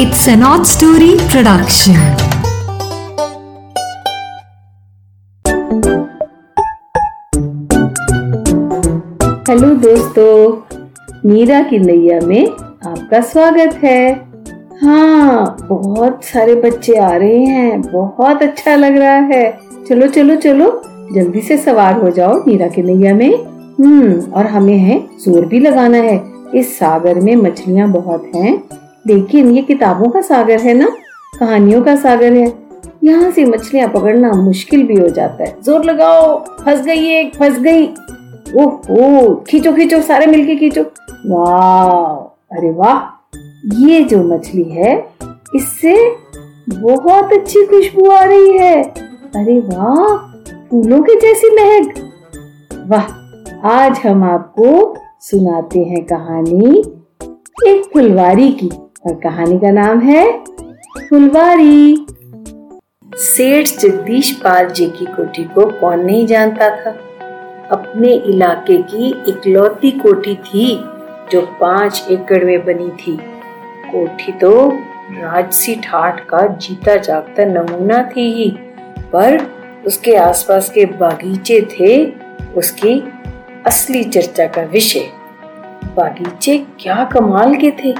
It's an odd story production hello दोस्तों, मीरा की नैया में आपका स्वागत है। हाँ बहुत सारे बच्चे आ रहे हैं, बहुत अच्छा लग रहा है। चलो चलो चलो, जल्दी से सवार हो जाओ मीरा की नैया में। हम्म और हमें है, ज़ोर भी लगाना है। इस सागर में मछलियाँ बहुत हैं। लेकिन ये किताबों का सागर है ना? कहानियों का सागर है। यहाँ से मछलियाँ पकड़ना मुश्किल भी हो जाता है। ज़ोर लगाओ, फंस गई एक, फंस गई। ओहो, खींचो खींचो, सारे मिलके खींचो। वाह अरे वाह! ये जो मछली है, इससे बहुत अच्छी खुशबू आ रही है। अरे वाह, फूलों के जैसी महक। वाह, आज हम आपको सुनाते हैं कहानी एक फुलवारी की। और कहानी का नाम है फुलवारी। सेठ जगदीश पाल जी की कोठी को कौन नहीं जानता था। अपने इलाके की इकलौती कोठी थी जो पाँच एकड़ में बनी थी। कोठी तो राजसी ठाट का जीता जागता नमूना थी ही, पर उसके आसपास के बागीचे थे उसकी असली चर्चा का विषय। बागीचे क्या कमाल के थे।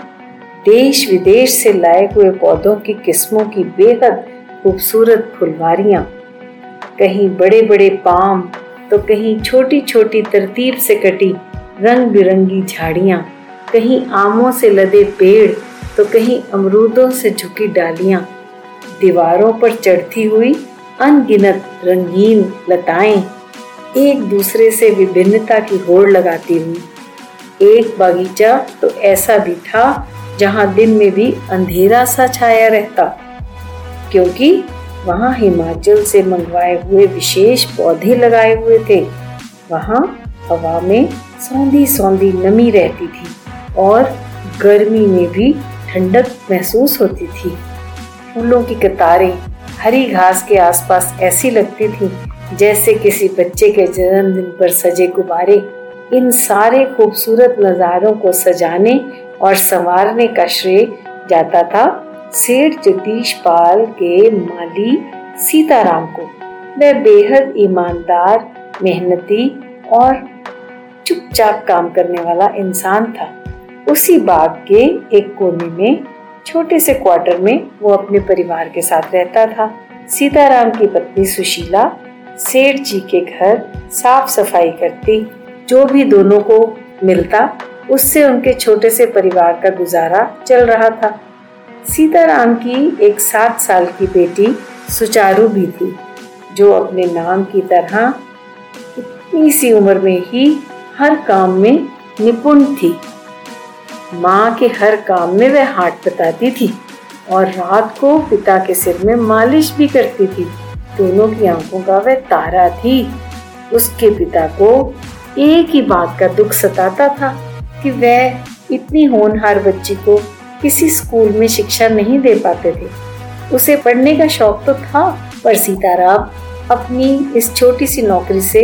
देश विदेश से लाए हुए पौधों की किस्मों की बेहद खूबसूरत फुलवारियाँ। कहीं बड़े बड़े पाम तो कहीं छोटी छोटी तरतीब से कटी रंग बिरंगी झाड़ियाँ। कहीं आमों से लदे पेड़ तो कहीं अमरूदों से झुकी डालियाँ। दीवारों पर चढ़ती हुई अनगिनत रंगीन लताएँ एक दूसरे से विभिन्नता की होड़ लगाती हुई। एक बागीचा तो ऐसा भी था जहाँ दिन में भी अंधेरा सा छाया रहता, क्योंकि वहाँ हिमाचल से मंगवाए हुए विशेष पौधे लगाए हुए थे। वहाँ हवा में सौंधी सौंधी नमी रहती थी और गर्मी में भी ठंडक महसूस होती थी। फूलों की कतारें हरी घास के आसपास ऐसी लगती थी, जैसे किसी बच्चे के जन्मदिन पर सजे गुब्बारे। इन सारे खूबसूरत नज़ारों को सजाने और संवारने का श्रेय जाता था सेठ जगदीश पाल के माली सीताराम को। वह बेहद ईमानदार, मेहनती और चुपचाप काम करने वाला इंसान था। उसी बाग के एक कोने में, छोटे से क्वार्टर में वो अपने परिवार के साथ रहता था। सीताराम की पत्नी सुशीला सेठ जी के घर साफ़ सफ़ाई करती, जो भी दोनों को मिलता उससे उनके छोटे से परिवार का गुजारा चल रहा था। सीताराम की एक सात साल की बेटी सुचारू भी थी, जो अपने नाम की तरह इतनी सी उम्र में ही हर काम में निपुण थी। माँ के हर काम में वह हाथ बताती थी और रात को पिता के सिर में मालिश भी करती थी। दोनों की आँखों का वह तारा थी। उसके पिता को एक ही बात का दुख सताता था। कि वह इतनी होनहार बच्ची को किसी स्कूल में शिक्षा नहीं दे पाते थे। उसे पढ़ने का शौक तो था, पर सीताराम अपनी इस छोटी सी नौकरी से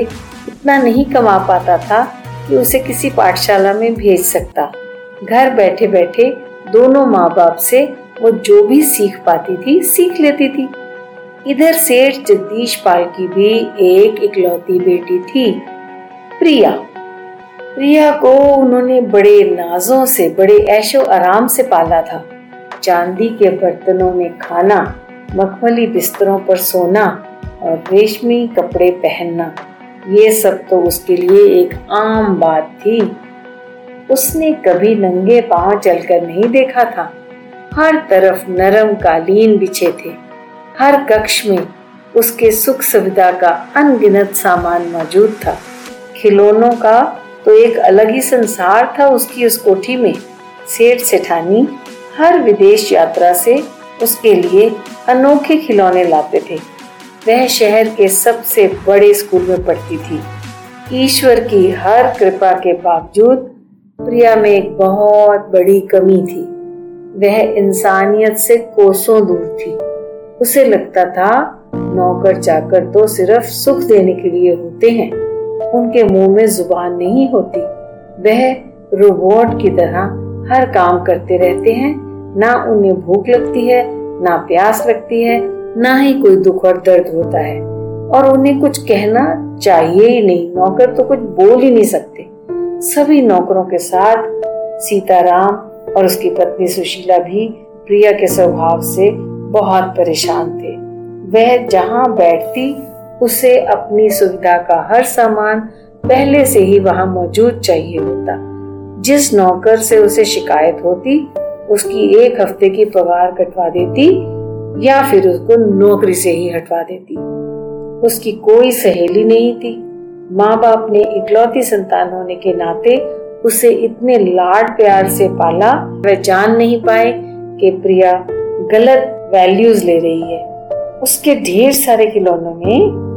इतना नहीं कमा पाता था कि उसे किसी पाठशाला में भेज सकता। घर बैठे बैठे दोनों माँ बाप से वो जो भी सीख पाती थी, सीख लेती थी। इधर सेठ जगदीश पाल की भी एक इकलौती बेटी थी, प्रिया। प्रिया को उन्होंने बड़े नाजों से, बड़े ऐशो आराम से पाला था। चांदी के बर्तनों में खाना, मखमली बिस्तरों पर सोना और रेशमी कपड़े पहनना, ये सब तो उसके लिए एक आम बात थी। उसने कभी नंगे पाँव चलकर नहीं देखा था। हर तरफ़ नरम कालीन बिछे थे। हर कक्ष में उसके सुख सुविधा का अनगिनत सामान मौजूद था। खिलौनों का तो एक अलग ही संसार था उसकी उस कोठी में। सेठ सेठानी हर विदेश यात्रा से उसके लिए अनोखे खिलौने लाते थे। वह शहर के सबसे बड़े स्कूल में पढ़ती थी। ईश्वर की हर कृपा के बावजूद प्रिया में एक बहुत बड़ी कमी थी। वह इंसानियत से कोसों दूर थी। उसे लगता था नौकर चाकर तो सिर्फ़ सुख देने के लिए होते हैं। उनके मुँह में ज़ुबान नहीं होती। वह रोबोट की तरह हर काम करते रहते हैं। ना उन्हें भूख लगती है, ना प्यास लगती है, ना ही कोई दुख और दर्द होता है। और उन्हें कुछ कहना चाहिए ही नहीं, नौकर तो कुछ बोल ही नहीं सकते। सभी नौकरों के साथ सीताराम और उसकी पत्नी सुशीला भी प्रिया के स्वभाव से बहुत परेशान थे। वह जहाँ बैठती उसे अपनी सुविधा का हर सामान पहले से ही वहाँ मौजूद चाहिए होता। जिस नौकर से उसे शिकायत होती, उसकी एक हफ़्ते की पगार कटवा देती या फिर उसको नौकरी से ही हटवा देती। उसकी कोई सहेली नहीं थी। माँ बाप ने इकलौती संतान होने के नाते उसे इतने लाड प्यार से पाला, वह जान नहीं पाए कि प्रिया गलत वैल्यूज़ ले रही है। उसके ढेर सारे खिलौनों में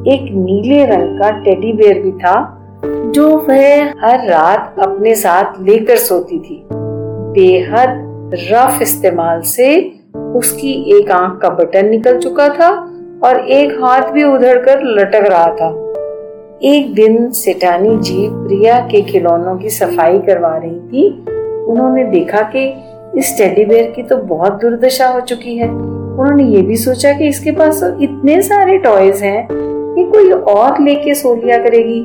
एक नीले रंग का टेडी बेयर भी था, जो वह हर रात अपने साथ लेकर सोती थी। बेहद रफ इस्तेमाल से उसकी एक आँख का बटन निकल चुका था और एक हाथ भी उधड़ कर लटक रहा था। एक दिन सेठानी जी प्रिया के खिलौनों की सफ़ाई करवा रही थी। उन्होंने देखा कि इस टेडी बेयर की तो बहुत दुर्दशा हो चुकी है। उन्होंने ये भी सोचा कि इसके पास तो इतने सारे टॉयज हैं। कोई और लेके सो लिया करेगी।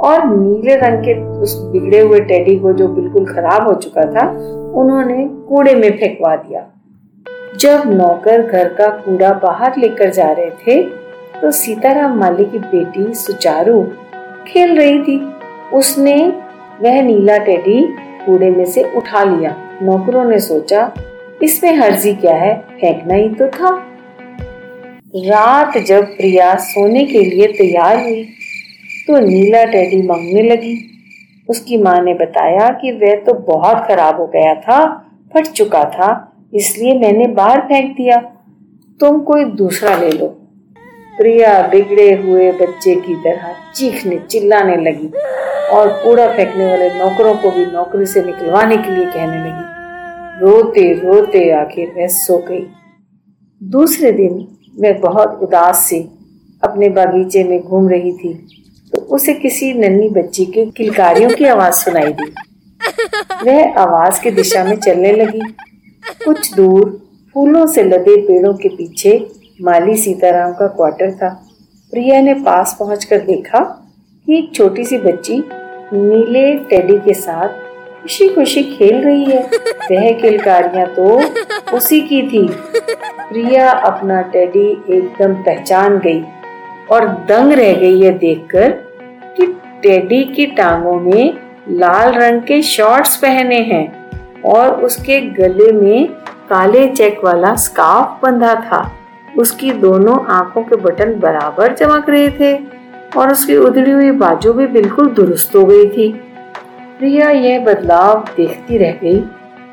और नीले रंग के उस बिगड़े हुए टेडी को जो बिल्कुल खराब हो चुका था, उन्होंने कूड़े में फेंकवा दिया। जब नौकर घर का कूड़ा बाहर लेकर जा रहे थे तो सीताराम माली की बेटी सुचारू खेल रही थी। उसने वह नीला टेडी कूड़े में से उठा लिया। नौकरों ने सोचा, इसमें हर्जी क्या है? फेंकना ही तो था। रात जब प्रिया सोने के लिए तैयार हुई तो नीला टेडी मांगने लगी। उसकी माँ ने बताया कि वह तो बहुत खराब हो गया था, फट चुका था, इसलिए मैंने बाहर फेंक दिया। तुम कोई दूसरा ले लो। प्रिया बिगड़े हुए बच्चे की तरह चीखने चिल्लाने लगी और कूड़ा फेंकने वाले नौकरों को भी नौकरी से निकलवाने के लिए कहने लगी। रोते रोते आखिर वह सो गई। दूसरे दिन वह बहुत उदास सी अपने बागीचे में घूम रही थी तो उसे किसी नन्ही बच्ची के किलकारियों की आवाज़ सुनाई दी। वह आवाज़ की दिशा में चलने लगी। कुछ दूर फूलों से लदे पेड़ों के पीछे माली सीताराम का क्वार्टर था। प्रिया ने पास पहुंचकर देखा कि एक छोटी सी बच्ची नीले टेडी के साथ खुशी खुशी खेल रही है। वह किलकारियाँ तो उसी की थी। प्रिया अपना टेडी एकदम पहचान गई और दंग रह गई है देखकर कि टेडी की टांगों में लाल रंग के शॉर्ट्स पहने हैं और उसके गले में काले चेक वाला स्कार्फ बंधा था। उसकी दोनों आँखों के बटन बराबर चमक रहे थे और उसकी उधड़ी हुई बाजू भी बिल्कुल दुरुस्त हो गई थी। प्रिया यह बदलाव देखती रह गई।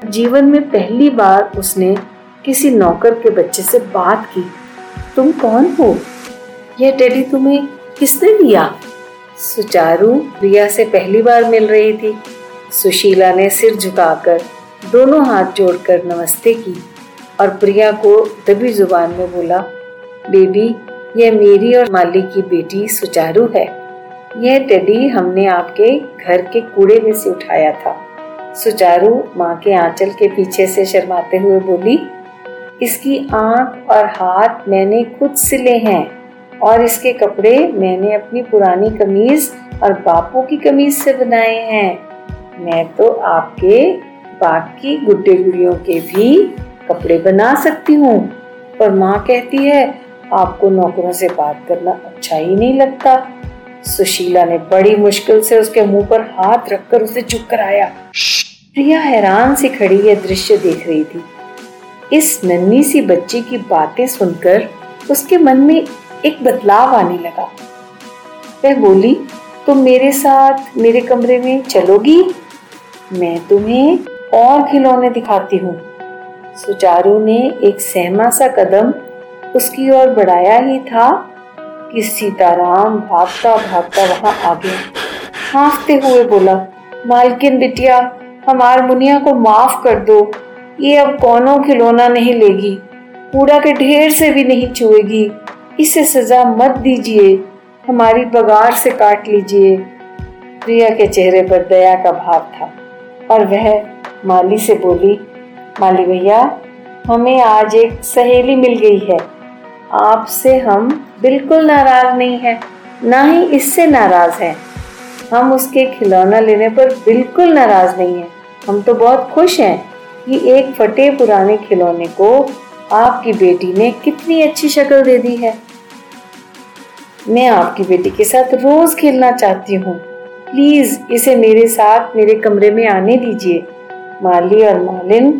जीवन में पहली बार उसने किसी नौकर के बच्चे से बात की। तुम कौन हो? यह टेडी तुम्हें किसने दिया? सुचारू प्रिया से पहली बार मिल रही थी। सुशीला ने सिर झुकाकर दोनों हाथ जोड़कर नमस्ते की और प्रिया को दबी ज़ुबान में बोला, बेबी, यह मेरी और माली की बेटी सुचारू है। यह टेडी हमने आपके घर के कूड़े में से उठाया था। सुचारू माँ के आंचल के पीछे से शर्माते हुए बोली, इसकी आँख और हाथ मैंने खुद सिले हैं और इसके कपड़े मैंने अपनी पुरानी कमीज और बापू की कमीज से बनाए हैं। मैं तो आपके बाकी गुड्डे गुड़ियों के भी कपड़े बना सकती हूँ। पर माँ कहती है, आपको नौकरों से बात करना अच्छा ही नहीं लगता। सुशीला ने बड़ी मुश्किल से उसके मुँह पर हाथ रखकर उसे चुप कराया। प्रिया हैरान से खड़ी यह दृश्य देख रही थी। इस नन्ही सी बच्ची की बातें सुनकर उसके मन में एक बदलाव आने लगा। वह बोली, तुम मेरे साथ, मेरे कमरे में चलोगी? मैं तुम्हें और खिलौने दिखाती हूँ। सुचारू ने एक सहमा सा कदम उसकी ओर बढ़ाया ही था कि सीताराम भागता भागता वहाँ आ गया हाँफते हुए बोला, मालकिन बिटिया, हमार मुनिया को माफ़ कर दो। ये अब कौनों खिलौना नहीं लेगी, कूड़ा के ढेर से भी नहीं छुएगी। इसे सजा मत दीजिए, हमारी बगार से काट लीजिए। प्रिया के चेहरे पर दया का भाव था, और वह माली से बोली, माली भैया, हमें आज एक सहेली मिल गई है। आपसे हम बिल्कुल नाराज़ नहीं है, ना ही इससे नाराज़ हैं। हम उसके खिलौना लेने पर बिल्कुल नाराज़ नहीं है। हम तो बहुत खुश हैं कि एक फटे पुराने खिलौने को आपकी बेटी ने कितनी अच्छी शक्ल दे दी है। मैं आपकी बेटी के साथ रोज खेलना चाहती हूँ। प्लीज़ इसे मेरे साथ मेरे कमरे में आने दीजिए। माली और मालिन,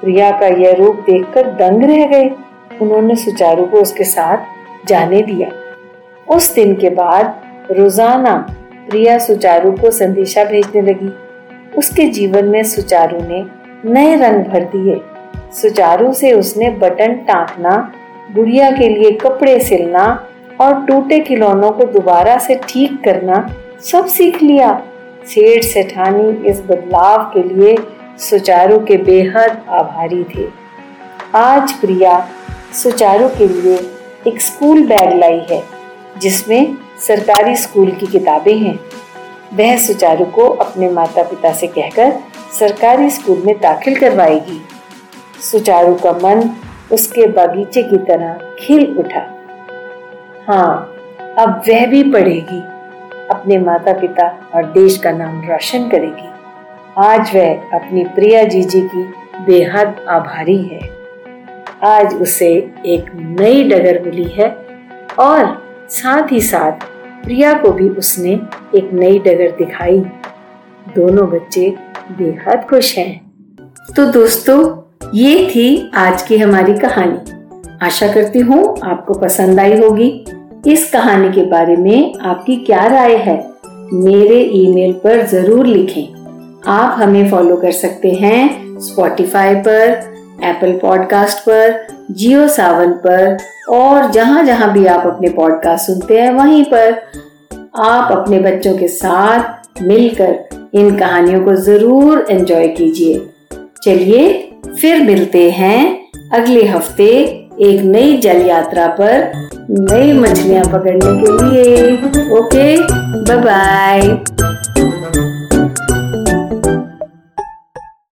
प्रिया का यह रूप देखकर दंग रह गए। उन्होंने सुचारू को उसके साथ जाने दिया। उस दिन के बाद रोज़ाना प्रिया सुचारू को संदेशा भेजने लगी। उसके जीवन में सुचारू ने नए रंग भर दिए। सुचारू से उसने बटन टाँकना गुड़िया के लिए कपड़े सिलना और टूटे खिलौनों को दोबारा से ठीक करना सब सीख लिया। सेठ सेठानी इस बदलाव के लिए सुचारू के बेहद आभारी थे। आज प्रिया सुचारू के लिए एक स्कूल बैग लाई है, जिसमें सरकारी स्कूल की किताबें हैं। वह सुचारू को अपने माता पिता से कहकर सरकारी स्कूल में दाखिल करवाएगी। सुचारू का मन उसके बगीचे की तरह खिल उठा। हाँ अब वह भी पढ़ेगी। अपने माता पिता और देश का नाम रोशन करेगी। आज वह अपनी प्रिया जीजी की बेहद आभारी है। आज उसे एक नई डगर मिली है और साथ ही साथ प्रिया को भी उसने एक नई डगर दिखाई। दोनों बच्चे बेहद खुश हैं। तो दोस्तों, ये थी आज की हमारी कहानी। आशा करती हूँ आपको पसंद आई होगी। इस कहानी के बारे में आपकी क्या राय है, मेरे ईमेल पर ज़रूर लिखें। आप हमें फॉलो कर सकते हैं स्पॉटिफाई पर एप्पल पॉडकास्ट पर जियो सावन पर और जहाँ जहाँ भी आप अपने पॉडकास्ट सुनते हैं, वहीं पर आप अपने बच्चों के साथ मिलकर इन कहानियों को ज़रूर एंजॉय कीजिए। चलिए, फिर मिलते हैं अगले हफ़्ते एक नई जल यात्रा पर नई मछलियाँ पकड़ने के लिए। Okay bye bye